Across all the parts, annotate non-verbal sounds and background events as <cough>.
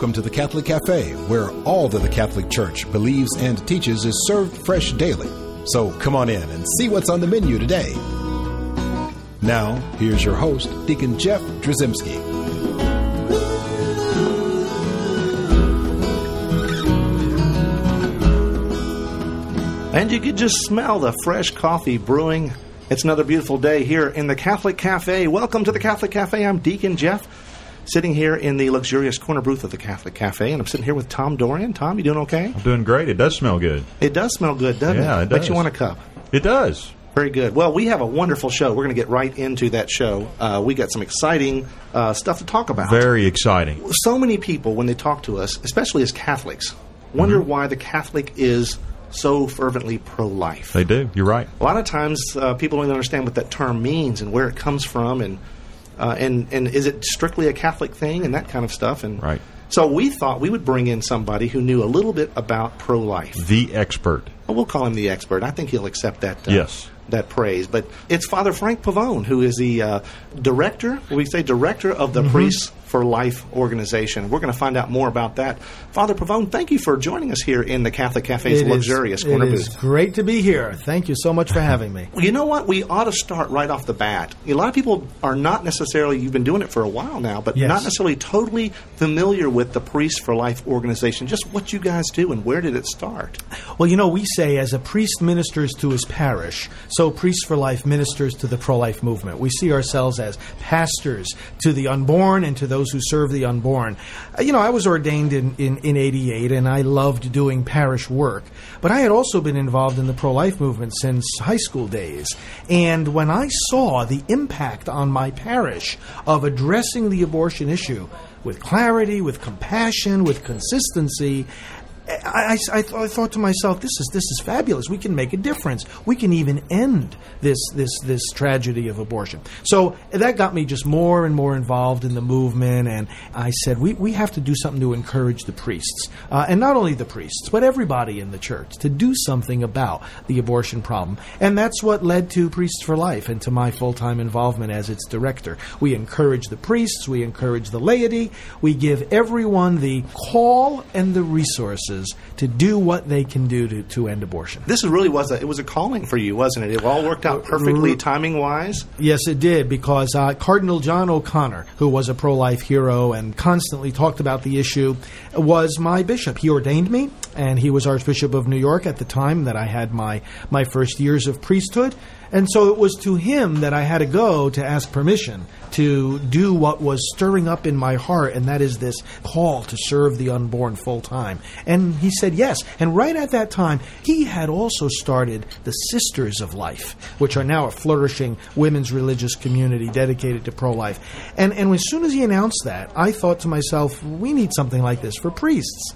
Welcome to the Catholic Cafe, where all that the Catholic Church believes and teaches is served fresh daily. So come on in and see what's on the menu today. Now, here's your host, Deacon Jeff Drzymski. And you could just smell the fresh coffee brewing. It's another beautiful day here in the Catholic Cafe. Welcome to the Catholic Cafe. I'm Deacon Jeff, sitting here in the luxurious corner booth of the Catholic Cafe, and I'm sitting here with Tom Dorian. Tom, you doing okay? I'm doing great. It does smell good. It does smell good, doesn't it? Yeah, it? it does. you want a cup. It does. Very good. Well, we have a wonderful show. We're going to get right into that show. Uh, we got some exciting uh, stuff to talk about. Very exciting. so many people, when they talk to us, especially as Catholics, wonder Mm-hmm. why the Catholic is so fervently pro-life. They do. You're right. A lot of times, uh, people don't even understand what that term means and where it comes from, and uh, and and is it strictly a Catholic thing and that kind of stuff. And Right. So we thought we would bring in somebody who knew a little bit about pro-life. The expert. Well, we'll call him the expert. I think he'll accept that. Uh, Yes. That praise, but it's Father Frank Pavone, who is the uh, director. We say director of Mm-hmm. the Priests for Life organization. We're going to find out more about that. Father Pavone, thank you for joining us here in the Catholic Cafe's It is- luxurious corner It is booth. great to be here. Thank you so much for having me. Well, You know what? We ought to start right off the bat. A lot of people are not necessarily, you've been doing it for a while now, but Yes. not necessarily totally familiar with the Priests for Life organization. Just what you guys do and where did it start? Well, you know, we say as a priest ministers to his parish, so Priests for Life ministers to the pro life movement. We see ourselves as pastors to the unborn and to those who serve the unborn. Uh, You know, I was ordained in, in, in 88 and I loved doing parish work, but I had also been involved in the pro life movement since high school days. And when I saw the impact on my parish of addressing the abortion issue, with clarity, with compassion, with consistency, I, I, I, th- I thought to myself, this is this is fabulous. We can make a difference. We can even end this this this tragedy of abortion. So that got me just more and more involved in the movement. And I said, we, we have to do something to encourage the priests, uh, and not only the priests, but everybody in the church to do something about the abortion problem. And that's what led to Priests for Life and to my full time involvement as its director. We encourage the priests, we encourage the laity, we give everyone the call and the resources to do what they can do to, to end abortion. This really was a, it was a calling for you, wasn't it? It all worked out perfectly timing wise. Yes, it did, because uh, Cardinal John O'Connor, who was a pro life hero and constantly talked about the issue, was my bishop. He ordained me, and he was Archbishop of New York at the time that I had my, my first years of priesthood. And so it was to him that I had to go to ask permission to do what was stirring up in my heart, and that is this call to serve the unborn full time. And he said yes. And right at that time, he had also started the Sisters of Life, which are now a flourishing women's religious community dedicated to pro life. And, and as soon as he announced that, I thought to myself, we need something like this for priests.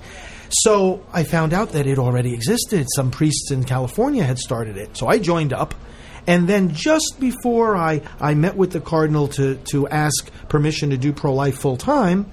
So I found out that it already existed. Some priests in California had started it. So I joined up. And then just before I, I met with the cardinal to, to ask permission to do pro life full time,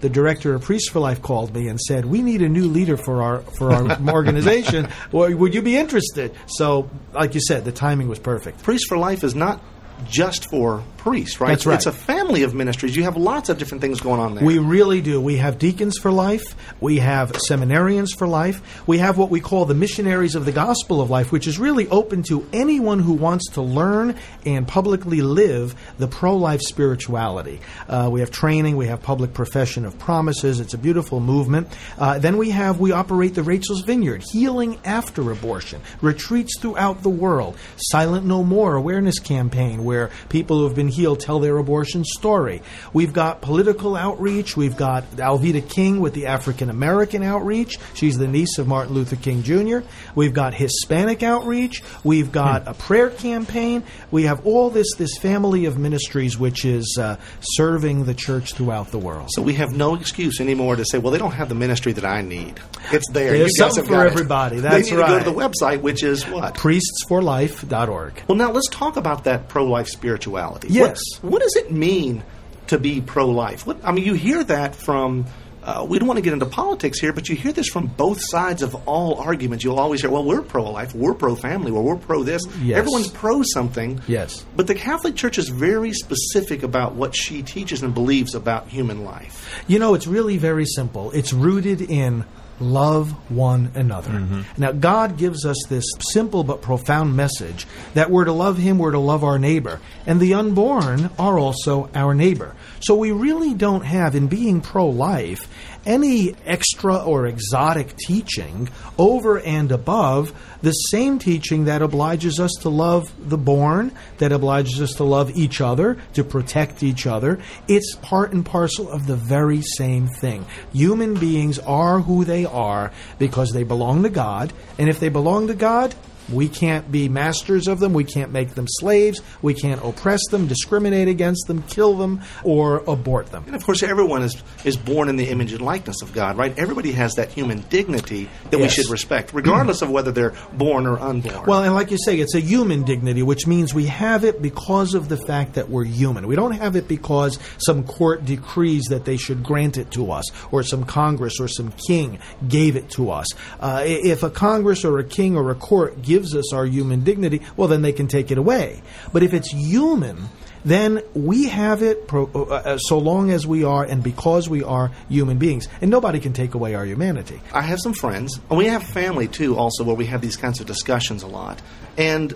the director of Priests for Life called me and said, "We need a new leader for our for our <laughs> organization. Well, would you be interested?" So, like you said, the timing was perfect. Priests for Life is not just for priests, right? That's right. It's a family of ministries. You have lots of different things going on there. We really do. We have deacons for life. We have seminarians for life. We have what we call the missionaries of the gospel of life, which is really open to anyone who wants to learn and publicly live the pro life spirituality. Uh, we have training. We have public profession of promises. It's a beautiful movement. Uh, then we have, we operate the Rachel's Vineyard, healing after abortion, retreats throughout the world, Silent No More awareness campaign, where people who have been healed tell their abortion story. We've got political outreach. We've got Alveda King with the African American outreach. She's the niece of Martin Luther King Jr. We've got Hispanic outreach. We've got a prayer campaign. We have all this this family of ministries which is uh, serving the church throughout the world. so we have no excuse anymore to say, well, they don't have the ministry that I need. It's there. There's you something for it. everybody. they That's need to go to the website, which is what? Priestsforlife.org. Well, now let's talk about that pro-life spirituality. Yes. What, what does it mean to be pro-life? What, I mean, you hear that from uh, we don't want to get into politics here, but you hear this from both sides of all arguments. You'll always hear, well, we're pro life, we're pro family, or we're pro this. Yes. Everyone's pro something. Yes. But the Catholic Church is very specific about what she teaches and believes about human life. You know, it's really very simple. It's rooted in love one another. Mm-hmm. Now, God gives us this simple but profound message that we're to love Him, we're to love our neighbor. And the unborn are also our neighbor. So we really don't have, in being pro life, any extra or exotic teaching over and above the same teaching that obliges us to love the born, that obliges us to love each other, to protect each other. It's part and parcel of the very same thing. Human beings are who they are because they belong to God, and if they belong to God, we can't be masters of them. We can't make them slaves. We can't oppress them, discriminate against them, kill them, or abort them. And of course, everyone is, is born in the image and likeness of God, right? Everybody has that human dignity that we should respect, regardless of whether they're born or unborn. Well, and like you say, it's a human dignity, which means we have it because of the fact that we're human. We don't have it because some court decrees that they should grant it to us, or some Congress or some king gave it to us. Uh, if a Congress or a king or a court gives us our human dignity, well, then they can take it away. But if it's human, then we have it pro, uh, uh, so long as we are and because we are human beings. And nobody can take away our humanity. I have some friends, and we have family too, also, where we have these kinds of discussions a lot. And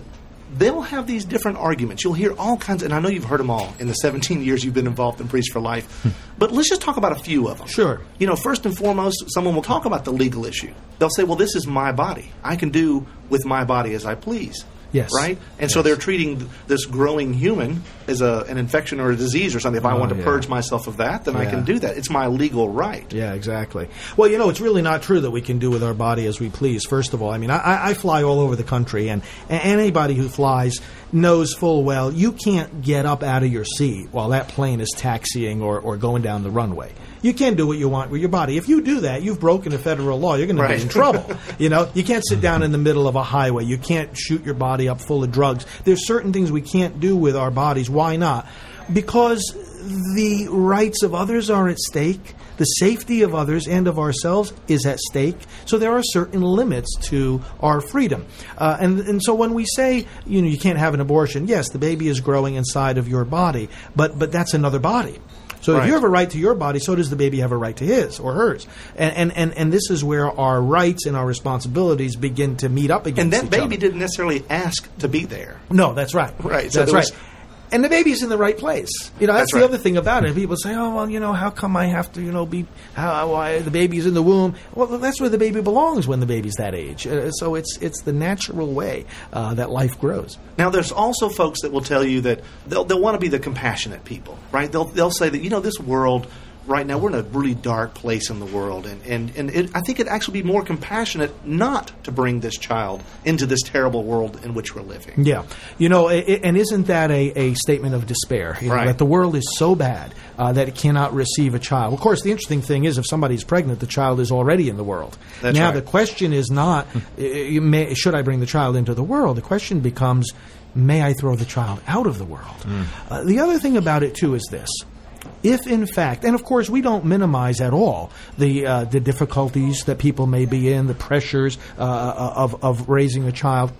they'll have these different arguments. You'll hear all kinds, and I know you've heard them all in the 17 years you've been involved in Priest for Life. Hmm. but let's just talk about a few of them. Sure. You know, first and foremost, someone will talk about the legal issue. They'll say, well, this is my body. I can do with my body as I please. Yes. Right? And so they're treating th- this growing human as a, an infection or a disease or something. If I Oh, want to yeah. purge myself of that, then I can do that. It's my legal right. Yeah, exactly. Well, you know, it's really not true that we can do with our body as we please. First of all, I mean, I- I, I fly all over the country, and, and anybody who flies knows full well you can't get up out of your seat while that plane is taxiing or, or going down the runway. You can't do what you want with your body. If you do that, you've broken a federal law. You're going to Right. be in trouble. <laughs> you know, you can't sit down in the middle of a highway. You can't shoot your body up full of drugs. There's certain things we can't do with our bodies. Why not? Because the rights of others are at stake. The safety of others and of ourselves is at stake. So there are certain limits to our freedom. Uh, and, and so when we say, you know, you can't have an abortion, yes, the baby is growing inside of your body, but, but that's another body. So if you have a right to your body, so does the baby have a right to his or hers. And, and, and, and this is where our rights and our responsibilities begin to meet up against And that baby other. didn't necessarily ask to be there. No, that's right. Right, so That's right. And the baby's in the right place. You know, that's, That's the right. other thing about it. People say, "Oh, well, you know, how come I have to, you know, be how why the baby's in the womb?" Well, that's where the baby belongs when the baby's that age. Uh, so it's it's the natural way uh, that life grows. Now, there's also folks that will tell you that they'll, they'll want to be the compassionate people, right? They'll, they'll say that, you know, this world right now, we're in a really dark place in the world. And, and, and it, I think it'd actually be more compassionate not to bring this child into this terrible world in which we're living. Yeah, you know, i i and isn't that a, a statement of despair? You know, Right. That the world is so bad uh, that it cannot receive a child. Of course, the interesting thing is, if somebody's pregnant, the child is already in the world. That's now, right. the question is not, <laughs> may, should I bring the child into the world? The question becomes, may I throw the child out of the world? Uh, the other thing about it too is this. If in fact, and of course we don't minimize at all the uh, the difficulties that people may be in, the pressures uh, of of raising a child,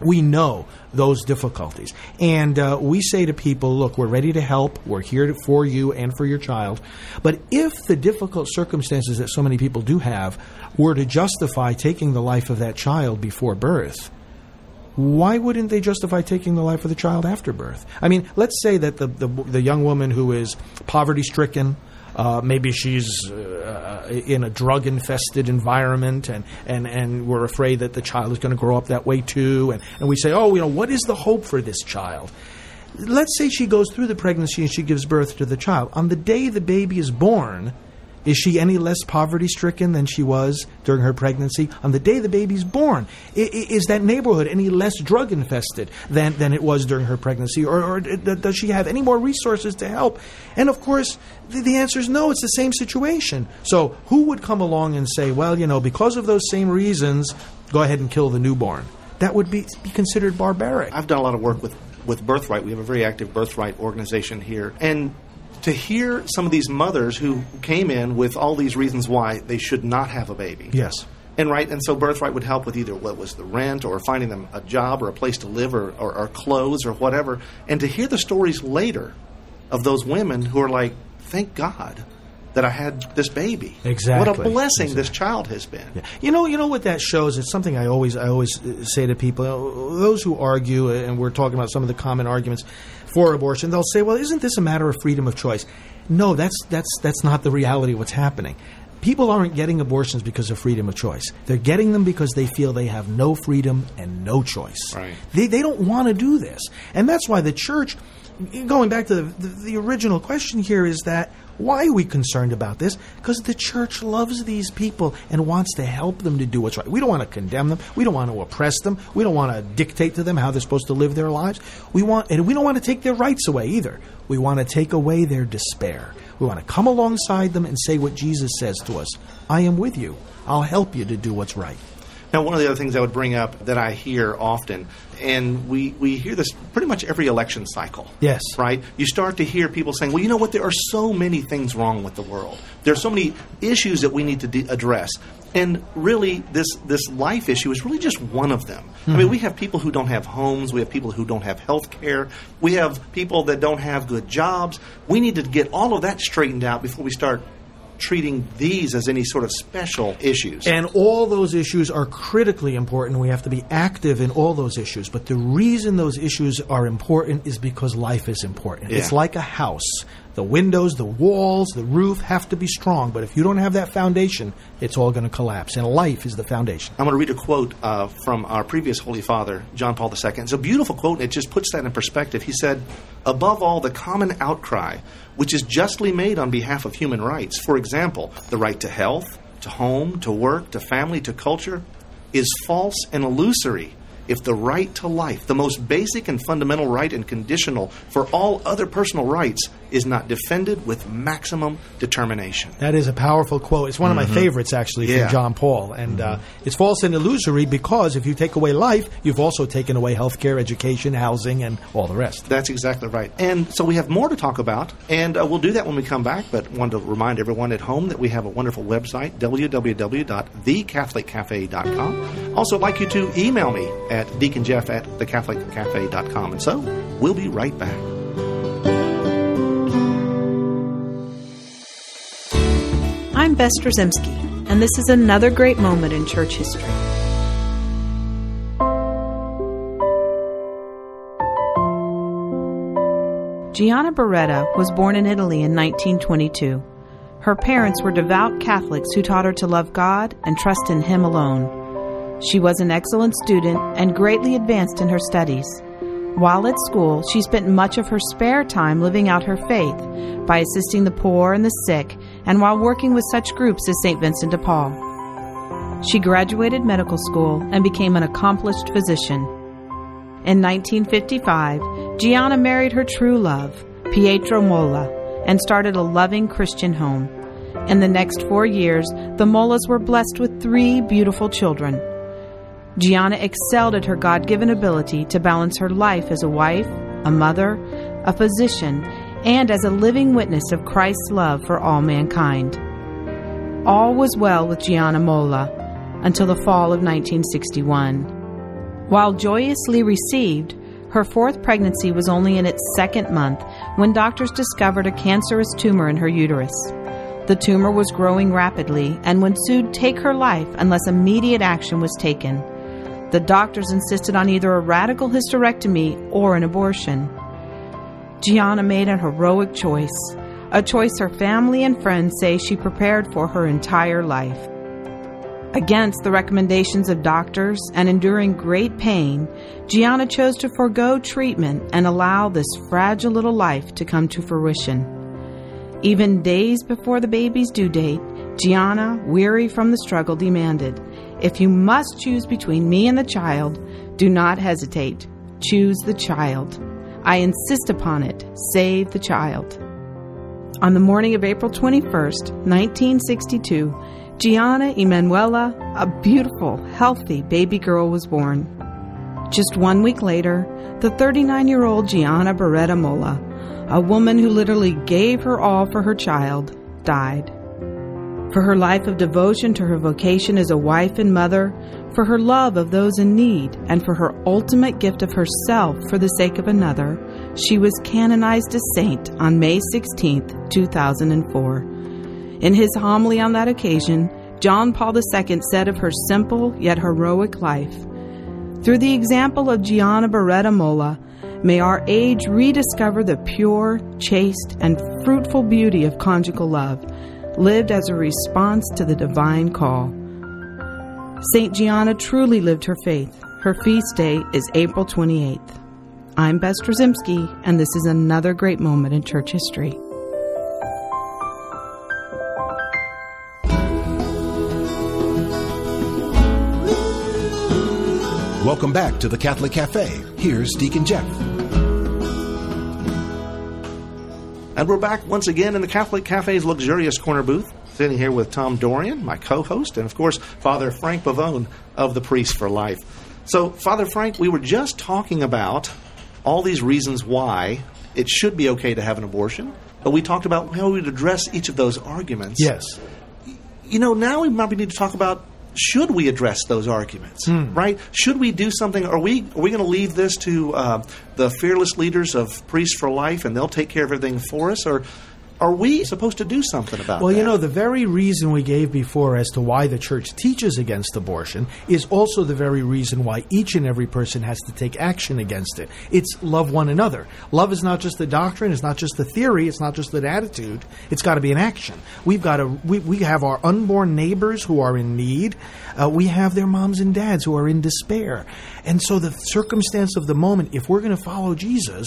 we know those difficulties. And uh, we say to people, look, we're ready to help. We're here to, for you and for your child. But if the difficult circumstances that so many people do have were to justify taking the life of that child before birth, why wouldn't they justify taking the life of the child after birth? I mean, let's say that the, the, the young woman who is poverty stricken, uh, maybe she's uh, in a drug infested environment, and, and, and we're afraid that the child is going to grow up that way too. And, and we say, oh, you know, what is the hope for this child? Let's say she goes through the pregnancy and she gives birth to the child. On the day the baby is born, is she any less poverty stricken than she was during her pregnancy? On the day the baby's born, is that neighborhood any less drug infested than, than it was during her pregnancy? Or, or does she have any more resources to help? And of course, the, the answer is no, it's the same situation. So who would come along and say, well, you know, because of those same reasons, go ahead and kill the newborn? That would be, be considered barbaric. I've done a lot of work with, with Birthright. We have a very active Birthright organization here. And to hear some of these mothers who came in with all these reasons why they should not have a baby. Yes. And right, and so birthright would help with either what was the rent or finding them a job or a place to live or, or, or clothes or whatever. And to hear the stories later of those women who are like, thank God that I had this baby. Exactly. What a blessing this child has been. Yeah. You know, you know what that shows. It's something I always, I always uh, say to people. uh, Those who argue, uh, and we're talking about some of the common arguments for abortion. They'll say, "Well, isn't this a matter of freedom of choice?" No, that's that's that's not the reality of what's happening. People aren't getting abortions because of freedom of choice. They're getting them because they feel they have no freedom and no choice. Right. They, they don't want to do this. And that's why the church, going back to the, the, the original question here, is that why are we concerned about this? Because the church loves these people and wants to help them to do what's right. We don't want to condemn them. We don't want to oppress them. We don't want to dictate to them how they're supposed to live their lives. We want, and we don't want to take their rights away either. We want to take away their despair. We want to come alongside them and say what Jesus says to us I am with you. I'll help you to do what's right. Now, one of the other things I would bring up that I hear often, and we, we hear this pretty much every election cycle. Yes. Right? You start to hear people saying, well, you know what? There are so many things wrong with the world. There are so many issues that we need to de- address. And really, this, this life issue is really just one of them. I mean, mm-hmm. we have people who don't have homes. We have people who don't have health care. We have people that don't have good jobs. We need to get all of that straightened out before we start treating these as any sort of special issues. And all those issues are critically important. We have to be active in all those issues. But the reason those issues are important is because life is important. Yeah. It's like a house. The windows, the walls, the roof have to be strong. But if you don't have that foundation, it's all going to collapse. And life is the foundation. I'm going to read a quote uh, from our previous Holy Father, John Paul II. It's a beautiful quote, and it just puts that in perspective. He said, Above all, the common outcry, which is justly made on behalf of human rights, for example, the right to health, to home, to work, to family, to culture, is false and illusory if the right to life, the most basic and fundamental right and conditional for all other personal rights, is not defended with maximum determination. That is a powerful quote. It's one of my favorites, actually, Yeah. from John Paul. And uh, it's false and illusory because if you take away life, you've also taken away health care, education, housing, and all the rest. That's exactly right. And so we have more to talk about, and uh, we'll do that when we come back. But wanted to remind everyone at home that we have a wonderful website, www.thecatholiccafe.com. Also, I'd like you to email me at deaconjeff at thecatholiccafe.com. And so we'll be right back. I'm Bess and this is another great moment in church history. Gianna Beretta was born in Italy in 1922. Her parents were devout Catholics who taught her to love God and trust in Him alone. She was an excellent student and greatly advanced in her studies. While at school, she spent much of her spare time living out her faith by assisting the poor and the sick, and while working with such groups as St. Vincent de Paul. She graduated medical school and became an accomplished physician. In 1955, Gianna married her true love, Pietro Molla, and started a loving Christian home. In the next four years, the Mollas were blessed with three beautiful children. Gianna excelled at her God given ability to balance her life as a wife, a mother, a physician, and as a living witness of Christ's love for all mankind. All was well with Gianna Molla until the fall of 1961. While joyously received, her fourth pregnancy was only in its second month when doctors discovered a cancerous tumor in her uterus. The tumor was growing rapidly and would soon take her life unless immediate action was taken. The doctors insisted on either a radical hysterectomy or an abortion. Gianna made an heroic choice, a choice her family and friends say she prepared for her entire life. Against the recommendations of doctors and enduring great pain, Gianna chose to forego treatment and allow this fragile little life to come to fruition. Even days before the baby's due date, Gianna, weary from the struggle, demanded, If you must choose between me and the child, do not hesitate. Choose the child. I insist upon it. Save the child. On the morning of April 21st, 1962, Gianna Emanuela, a beautiful, healthy baby girl, was born. Just one week later, the 39 year old Gianna Beretta Molla a woman who literally gave her all for her child, died. For her life of devotion to her vocation as a wife and mother, for her love of those in need, and for her ultimate gift of herself for the sake of another, she was canonized a saint on May 16, 2004. In his homily on that occasion, John Paul II said of her simple yet heroic life Through the example of Gianna Beretta Molla, may our age rediscover the pure, chaste, and fruitful beauty of conjugal love, lived as a response to the divine call. St. Gianna truly lived her faith. Her feast day is April 28th. I'm Bess Trzymski, and this is another great moment in church history. Welcome back to the Catholic Cafe. Here's Deacon Jeff. And we're back once again in the Catholic Cafe's luxurious corner booth, sitting here with Tom Dorian, my co host, and of course, Father Frank Pavone of the Priest for Life. So, Father Frank, we were just talking about all these reasons why it should be okay to have an abortion, but we talked about how we'd address each of those arguments. Yes. You know, now we probably need to talk about should we address those arguments, right? Should we do something? Are we are we going to leave this to uh, the fearless leaders of Priests for Life, and they'll take care of everything for us, or are we supposed to do something about it? Well, that? you know, the very reason we gave before as to why the church teaches against abortion is also the very reason why each and every person has to take action against it. It's love one another. Love is not just the doctrine, it's not just the theory, it's not just an attitude. It's got to be an action. We've got to, we, we have our unborn neighbors who are in need. Uh, we have their moms and dads who are in despair. And so the circumstance of the moment, if we're going to follow Jesus,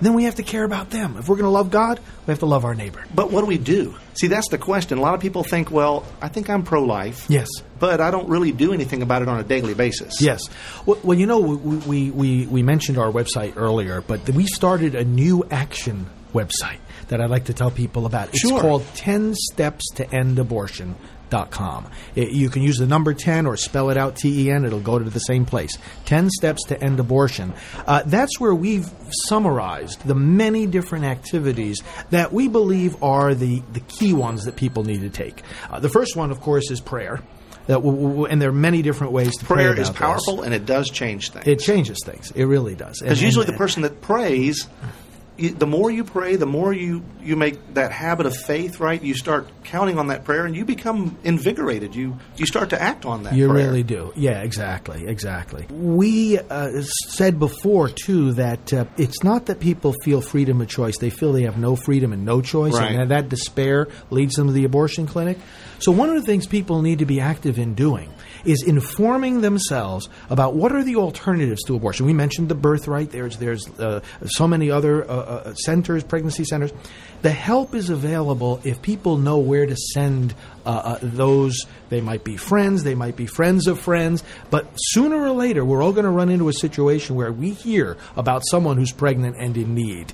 then we have to care about them. If we're going to love God, we have to love our neighbor. But what do we do? See, that's the question. A lot of people think, well, I think I'm pro life. Yes. But I don't really do anything about it on a daily basis. Yes. Well, well you know, we, we, we, mentioned our website earlier, but we started a new action website that I'd like to tell people about. It's Sure. called 10 Steps to End Abortion. Dot com. It- you can use the number 10 or spell it out T E N, it'll go to the same place. 10 Steps to End Abortion. Uh, that's where we've summarized the many different activities that we believe are the, the key ones that people need to take. Uh, the first one, of course, is prayer. That w- w- and there are many different ways to Prayer pray is about this. powerful and it does change things. It changes things. It really does. Because usually and- the person that prays, the more you pray, the more you, you make that habit of faith, right? You start counting on that prayer and you become invigorated. You you start to act on that You prayer. really do. Yeah, exactly, exactly. We uh, said before too that uh, it's not that people feel freedom of choice; they feel they have no freedom and no choice, Right. and that despair leads them to the abortion clinic. So one of the things people need to be active in doing is informing themselves about what are the alternatives to abortion. We mentioned the birthright. There's there's uh, so many other uh, uh, centers, pregnancy centers. The help is available if people know where to send uh, uh, those. They might be friends, they might be friends of friends, but sooner or later, we're all going to run into a situation where we hear about someone who's pregnant and in need.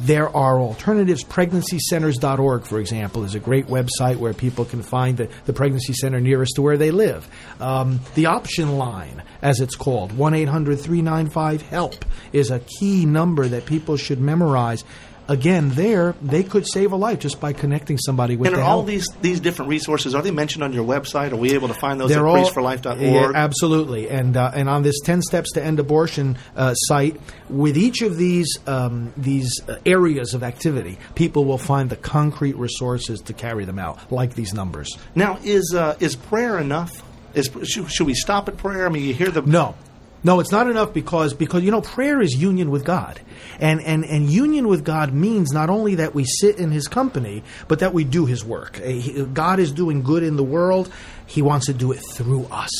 There are alternatives. PregnancyCenters.org, for example, is a great website where people can find the, the pregnancy center nearest to where they live. Um, the option line, as it's called, 1 800 395 HELP, is a key number that people should memorize. Again, there, they could save a life just by connecting somebody with And the are all help. these these different resources are they mentioned on your website? Are we able to find those They're at all priestforlife.org? Yeah, absolutely, and uh, and on this ten steps to end abortion uh, site, with each of these um, these uh, areas of activity, people will find the concrete resources to carry them out, like these numbers. Now, is uh, is prayer enough? Is should, should we stop at prayer? I mean, you hear the No. No, it's not enough because because you know prayer is union with God. And and and union with God means not only that we sit in his company, but that we do his work. Uh, God is doing good in the world. He wants to do it through us.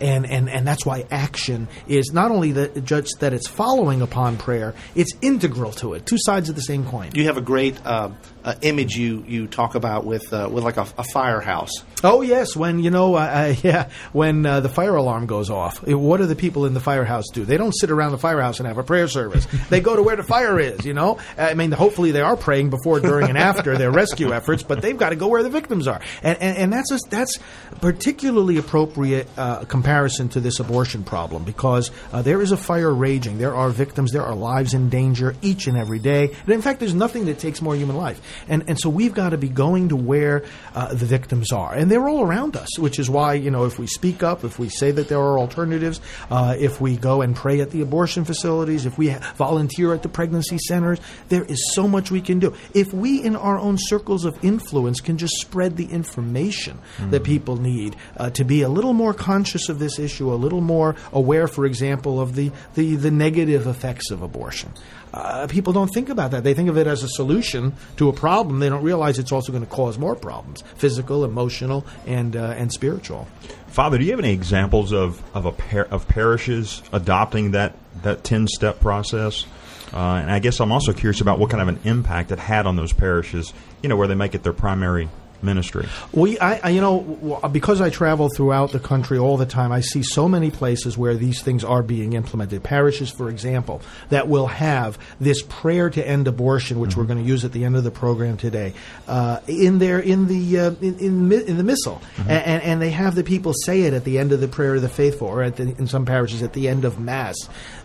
And, and, and that's why action is not only the judge that it's following upon prayer, it's integral to it. Two sides of the same coin. you have a great uh, uh, image you you talk about with uh, with like a, a firehouse. Oh yes, when you know, uh, uh, <laughs> yeah, when uh, the fire alarm goes off, what do the people in the firehouse do? They don't sit around the firehouse and have a prayer service. <laughs> they go to where the fire is. You know, I mean, hopefully they are praying before, during, and after their rescue efforts, but they've got to go where the victims are, and and, and that's a, that's particularly appropriate uh, comparison to this abortion problem because uh, there is a fire raging. There are victims. There are lives in danger each and every day. And in fact, there's nothing that takes more human life. And and so we've got to be going to where uh, the victims are, and they're all around us. Which is why you know if we speak up, if we say that there are alternatives, uh, if we go and pray at the abortion facilities, if we volunteer at the pregnancy centers, there is so much we can do. If we in our own circles of influence can just spread the information that people need uh, to be a little more conscious of this issue, a little more aware, for example, of the, the, the negative effects of abortion. Uh, people don't think about that. They think of it as a solution to a problem. They don't realize it's also going to cause more problems physical, emotional, and, uh, and spiritual. Father, do you have any examples of of a par- of parishes adopting that that ten step process? Uh, and I guess I'm also curious about what kind of an impact it had on those parishes. You know, where they make it their primary ministry. We, I, I, you know, because I travel throughout the country all the time, I see so many places where these things are being implemented. Parishes, for example, that will have this prayer to end abortion, which we're going to use at the end of the program today, uh, in there in the uh, in, in, in the missal, A- and, and they have the people say it at the end of the prayer of the faithful, or at the, in some parishes at the end of mass.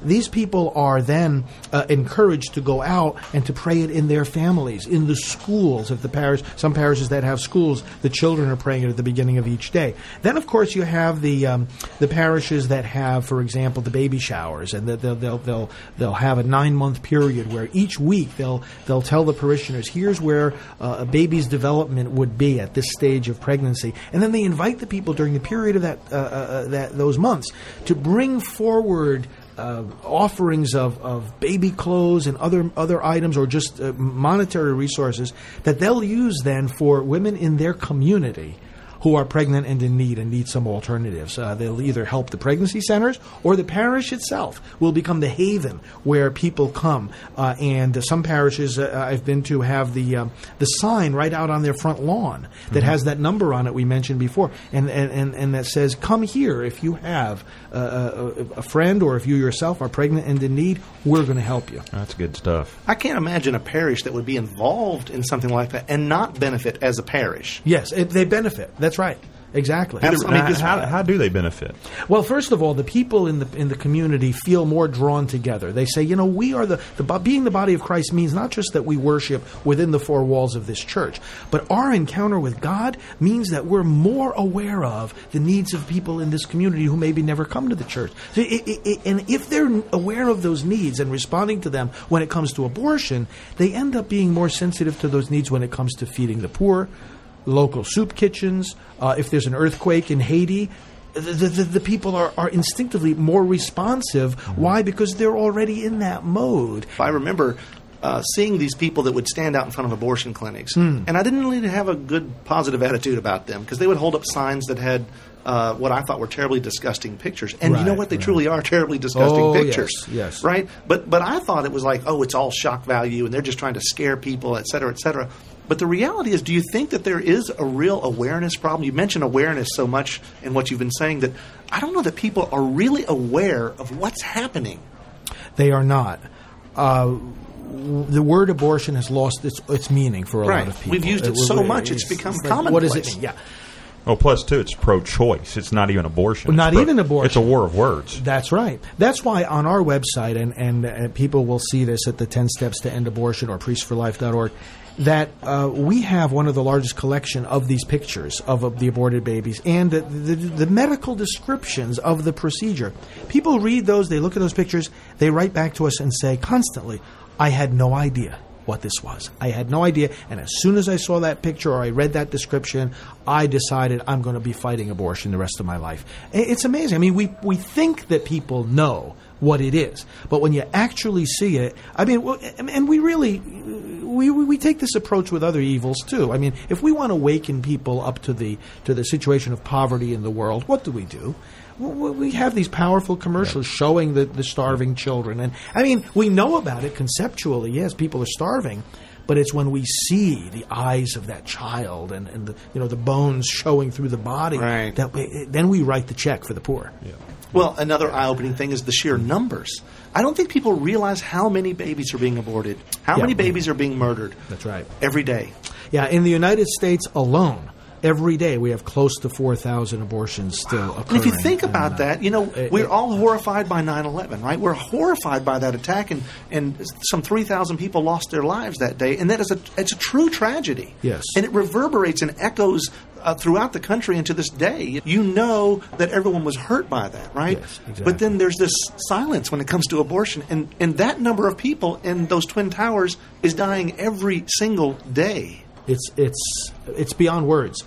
These people are then uh, encouraged to go out and to pray it in their families, in the schools. If the parish, some parishes that have schools, the children are praying it at the beginning of each day. Then, of course, you have the um, the parishes that have, for example, the baby showers, and that they'll they'll they'll, they'll have a nine month period where each week they'll they'll tell the parishioners, here's where uh, a baby's development would be at this stage of pregnancy, and then they invite the people during the period of that uh, uh, that those months to bring forward uh, offerings of, of baby clothes and other other items or just uh, monetary resources that they'll use then for women in their community who are pregnant and in need and need some alternatives. Uh, they'll either help the pregnancy centers or the parish itself will become the haven where people come. Uh, and some parishes uh, I've been to have the um, the sign right out on their front lawn that has that number on it we mentioned before, and and, and, and that says, "Come here if you have uh, a, a friend or if you yourself are pregnant and in need. We're going to help you." That's good stuff. I can't imagine a parish that would be involved in something like that and not benefit as a parish. Yes, it, they benefit. That's right. Exactly. Abs- I mean, how, how do they benefit? Well, first of all, the people in the in the community feel more drawn together. They say, you know, we are the, the being the body of Christ means not just that we worship within the four walls of this church, but our encounter with God means that we're more aware of the needs of people in this community who maybe never come to the church. So it, it, it, and if they're aware of those needs and responding to them when it comes to abortion, they end up being more sensitive to those needs when it comes to feeding the poor, local soup kitchens. Uh, if there's an earthquake in Haiti, the, the, the people are, are instinctively more responsive. Why? Because they're already in that mode. I remember uh, seeing these people that would stand out in front of abortion clinics, Hmm. and I didn't really have a good positive attitude about them because they would hold up signs that had. Uh, what I thought were terribly disgusting pictures, and you know what? They right. truly are terribly disgusting Oh, yes, pictures. yes. right. But but I thought it was like, oh, it's all shock value, and they're just trying to scare people, et cetera, et cetera. But the reality is, do you think that there is a real awareness problem? You mentioned awareness so much in what you've been saying that I don't know that people are really aware of what's happening. They are not. Uh, the word abortion has lost its its meaning for a Right. lot of people. We've used it w- so w- much, it's become like, What does it mean? Yeah. Well, plus too, it's pro-choice. It's not even abortion. Well, It's not pro- even abortion. It's a war of words. That's right. That's why on our website, and, and uh, people will see this at the 10 Steps to End Abortion or priestforlife.org, that uh, we have one of the largest collection of these pictures of, of the aborted babies and the, the, the medical descriptions of the procedure. People read those, they look at those pictures, they write back to us and say constantly, I had no idea what this was. I had no idea. And as soon as I saw that picture or I read that description, I decided I'm going to be fighting abortion the rest of my life. It's amazing. I mean, we, we think that people know what it is, but when you actually see it, I mean, and we really, we, we take this approach with other evils too. I mean, if we want to waken people up to the, to the situation of poverty in the world, what do we do? We have these powerful commercials showing the, the starving children. And I mean, we know about it conceptually. Yes, people are starving. But it's when we see the eyes of that child and, and the, you know, the bones showing through the body Right. that we, then we write the check for the poor. Well, another eye-opening thing is the sheer numbers. I don't think people realize how many babies are being aborted, how Yeah. many babies are being murdered That's right. every day. Yeah, in the United States alone, every day we have close to 4,000 abortions still occurring. And if you think about uh, that, you know, it- we're it- all horrified by 9 11, right? We're horrified by that attack, and, and some 3,000 people lost their lives that day. And that is a, it's a true tragedy. Yes. And it reverberates and echoes uh, throughout the country and to this day. You know that everyone was hurt by that, right? Yes, exactly. But then there's this silence when it comes to abortion. And, and that number of people in those Twin Towers is dying every single day. It's it's it's beyond words.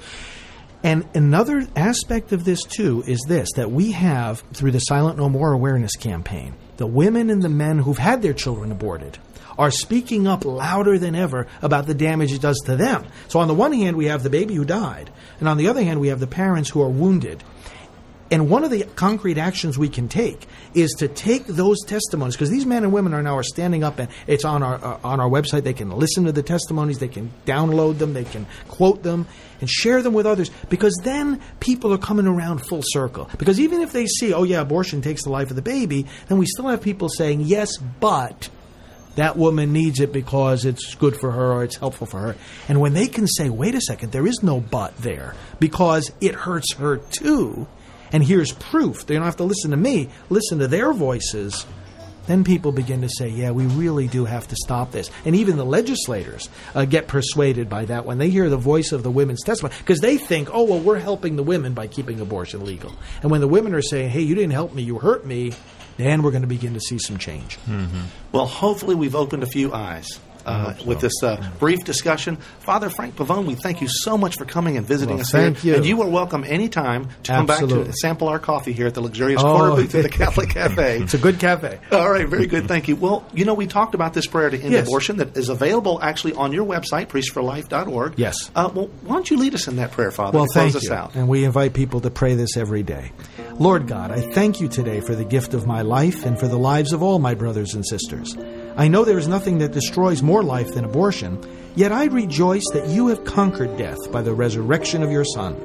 And another aspect of this too is this that we have through the Silent No More awareness campaign, the women and the men who've had their children aborted are speaking up louder than ever about the damage it does to them. So on the one hand we have the baby who died, and on the other hand we have the parents who are wounded. And one of the concrete actions we can take is to take those testimonies because these men and women are now are standing up and it's on our uh, on our website. They can listen to the testimonies, they can download them, they can quote them and share them with others because then people are coming around full circle. Because even if they see, oh yeah, abortion takes the life of the baby, then we still have people saying yes, but that woman needs it because it's good for her or it's helpful for her. And when they can say, wait a second, there is no but there because it hurts her too, and here's proof, they don't have to listen to me, listen to their voices. Then people begin to say, yeah, we really do have to stop this. And even the legislators uh, get persuaded by that when they hear the voice of the women's testimony. Because they think, oh, well, we're helping the women by keeping abortion legal. And when the women are saying, hey, you didn't help me, you hurt me, then we're going to begin to see some change. Well, hopefully, we've opened a few eyes. Uh, with this uh, brief discussion, Father Frank Pavone, we thank you so much for coming and visiting Well, us thank here. you. And you are welcome anytime to come back to sample our coffee here at the luxurious Oh. corner booth <laughs> at the Catholic Cafe. It's a good cafe. All right, very good. Thank you. Well, you know, we talked about this prayer to end Yes. abortion that is available actually on your website, priestforlife.org. Yes. Uh, well, why don't you lead us in that prayer, Father, Well, thank us you. out? And we invite people to pray this every day. Lord God, I thank you today for the gift of my life and for the lives of all my brothers and sisters. I know there is nothing that destroys more life than abortion, yet I rejoice that you have conquered death by the resurrection of your Son.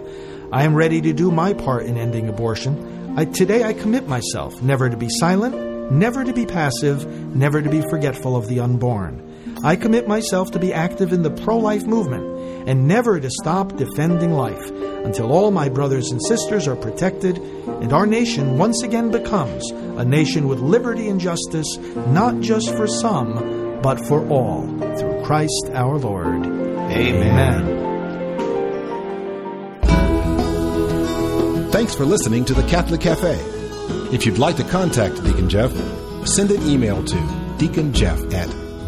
I am ready to do my part in ending abortion. I, today I commit myself never to be silent, never to be passive, never to be forgetful of the unborn. I commit myself to be active in the pro life movement and never to stop defending life until all my brothers and sisters are protected and our nation once again becomes a nation with liberty and justice, not just for some, but for all. Through Christ our Lord. Amen. Thanks for listening to the Catholic Cafe. If you'd like to contact Deacon Jeff, send an email to deaconjeff at